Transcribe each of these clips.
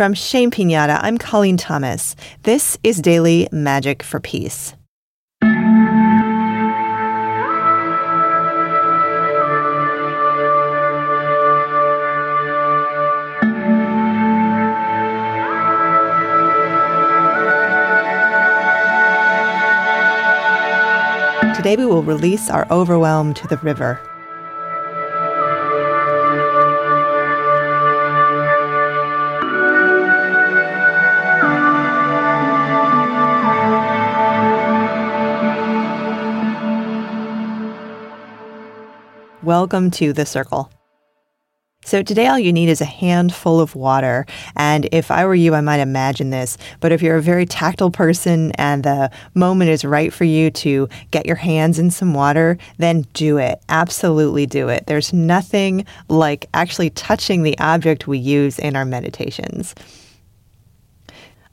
From Shame Pinata, I'm Colleen Thomas. This is Daily Magic for Peace. Today we will release our overwhelm to the river. Welcome to the circle. So today all you need is a handful of water. And if I were you, I might imagine this. But if you're a very tactile person and the moment is right for you to get your hands in some water, then do it. Absolutely do it. There's nothing like actually touching the object we use in our meditations.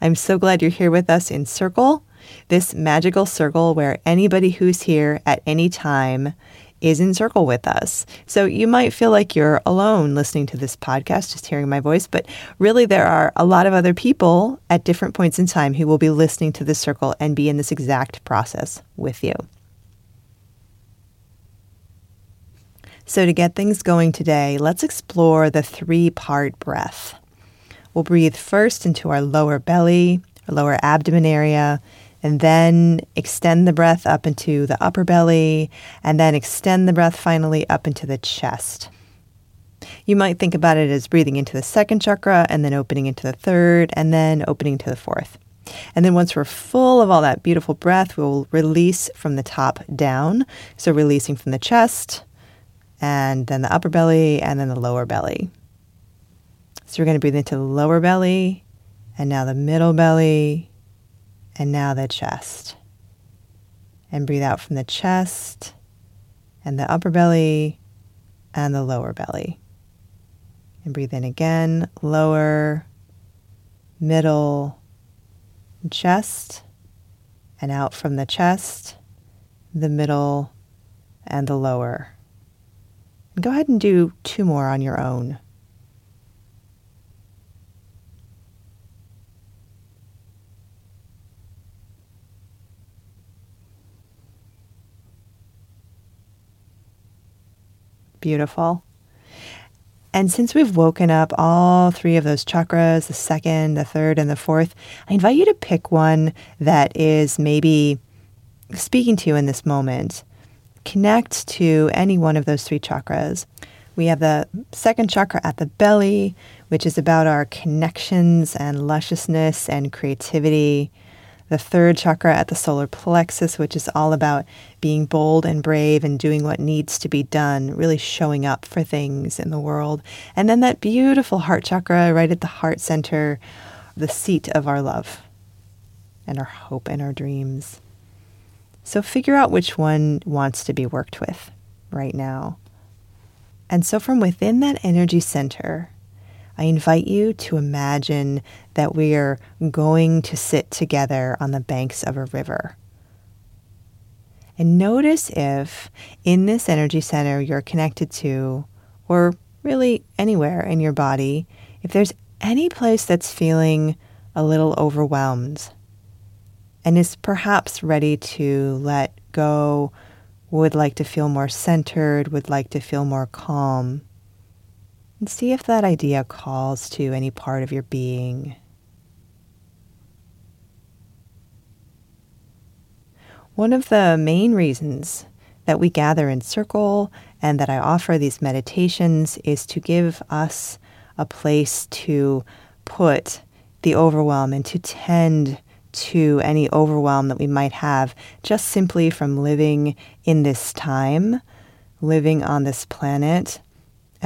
I'm so glad you're here with us in Circle, this magical circle where anybody who's here at any time is in circle with us. So you might feel like you're alone listening to this podcast, just hearing my voice, but really there are a lot of other people at different points in time who will be listening to this circle and be in this exact process with you. So, to get things going today, let's explore the three part breath. We'll breathe first into our lower belly, our lower abdomen area, and then extend the breath up into the upper belly, and then extend the breath finally up into the chest. You might think about it as breathing into the second chakra and then opening into the third and then opening to the fourth. And then once we're full of all that beautiful breath, we'll release from the top down. So releasing from the chest and then the upper belly and then the lower belly. So we're going to breathe into the lower belly and now the middle belly and now the chest. And breathe out from the chest and the upper belly and the lower belly. And breathe in again, lower, middle, chest, and out from the chest, the middle, and the lower. And go ahead and do two more on your own. Beautiful. And since we've woken up all three of those chakras, the second, the third, and the fourth, I invite you to pick one that is maybe speaking to you in this moment. Connect to any one of those three chakras. We have the second chakra at the belly, which is about our connections and lusciousness and creativity the third chakra at the solar plexus, which is all about being bold and brave and doing what needs to be done, really showing up for things in the world. And then that beautiful heart chakra right at the heart center, the seat of our love and our hope and our dreams. So figure out which one wants to be worked with right now. And so from within that energy center, I invite you to imagine that we are going to sit together on the banks of a river. And notice if in this energy center you're connected to, or really anywhere in your body, if there's any place that's feeling a little overwhelmed and is perhaps ready to let go, would like to feel more centered, would like to feel more calm and see if that idea calls to any part of your being. One of the main reasons that we gather in circle and that I offer these meditations is to give us a place to put the overwhelm and to tend to any overwhelm that we might have just simply from living in this time, living on this planet,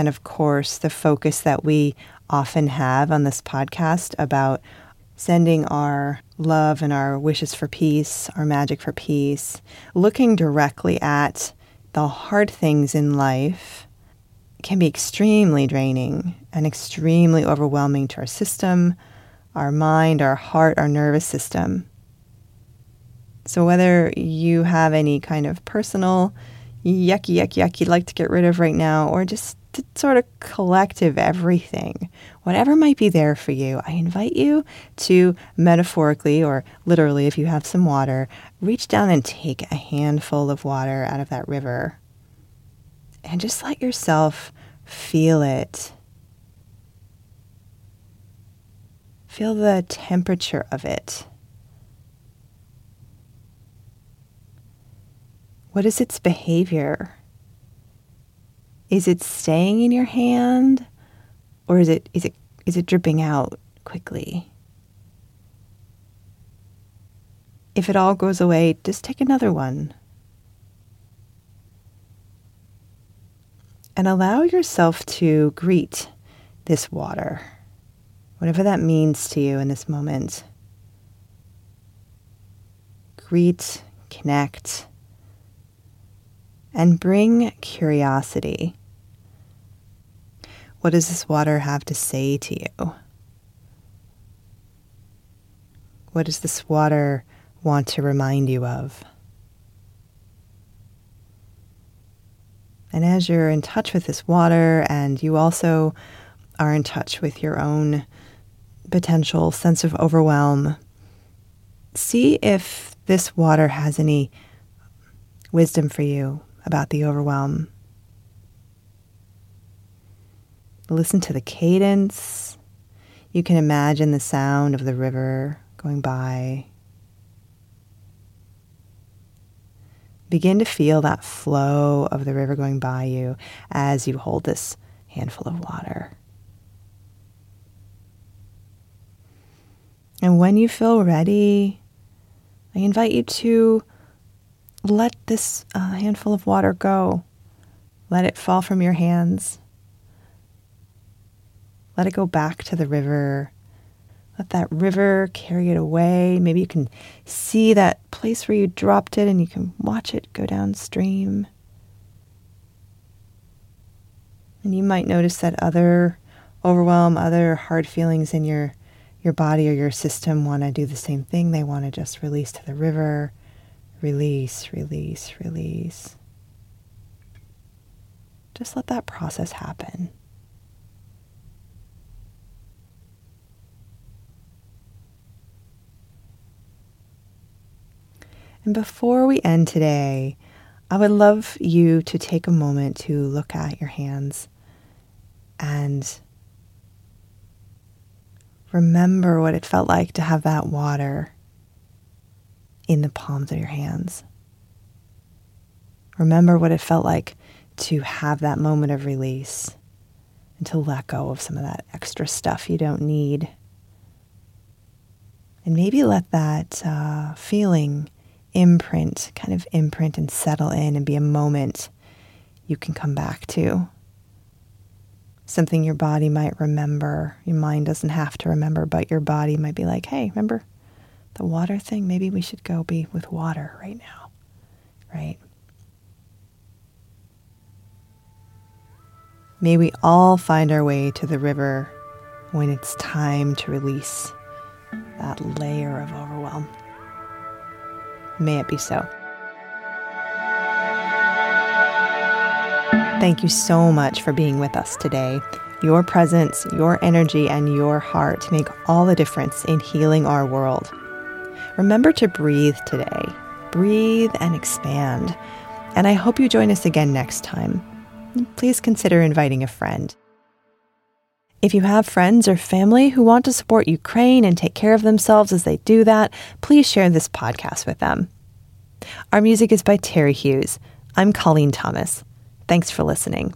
and of course, the focus that we often have on this podcast about sending our love and our wishes for peace, our magic for peace, looking directly at the hard things in life can be extremely draining and extremely overwhelming to our system, our mind, our heart, our nervous system. So, whether you have any kind of personal yucky, yucky, yucky you'd like to get rid of right now, or just the sort of collective everything, whatever might be there for you, I invite you to metaphorically or literally, if you have some water, reach down and take a handful of water out of that river and just let yourself feel it. Feel the temperature of it. What is its behavior? Is it staying in your hand or is it is it is it dripping out quickly? If it all goes away, just take another one. And allow yourself to greet this water, whatever that means to you in this moment. Greet, connect, and bring curiosity. What does this water have to say to you? What does this water want to remind you of? And as you're in touch with this water, and you also are in touch with your own potential sense of overwhelm, see if this water has any wisdom for you about the overwhelm. Listen to the cadence. You can imagine the sound of the river going by. Begin to feel that flow of the river going by you as you hold this handful of water. And when you feel ready, I invite you to let this uh, handful of water go. Let it fall from your hands. Let it go back to the river. Let that river carry it away. Maybe you can see that place where you dropped it and you can watch it go downstream. And you might notice that other overwhelm, other hard feelings in your your body or your system want to do the same thing. They want to just release to the river. Release, release, release. Just let that process happen. And before we end today, I would love you to take a moment to look at your hands and remember what it felt like to have that water in the palms of your hands. Remember what it felt like to have that moment of release and to let go of some of that extra stuff you don't need. And maybe let that uh, feeling imprint, kind of imprint and settle in and be a moment you can come back to. Something your body might remember. Your mind doesn't have to remember, but your body might be like, hey, remember the water thing? Maybe we should go be with water right now, right? May we all find our way to the river when it's time to release that layer of overwhelm. May it be so. Thank you so much for being with us today. Your presence, your energy, and your heart make all the difference in healing our world. Remember to breathe today. Breathe and expand. And I hope you join us again next time. Please consider inviting a friend. If you have friends or family who want to support Ukraine and take care of themselves as they do that, please share this podcast with them. Our music is by Terry Hughes. I'm Colleen Thomas. Thanks for listening.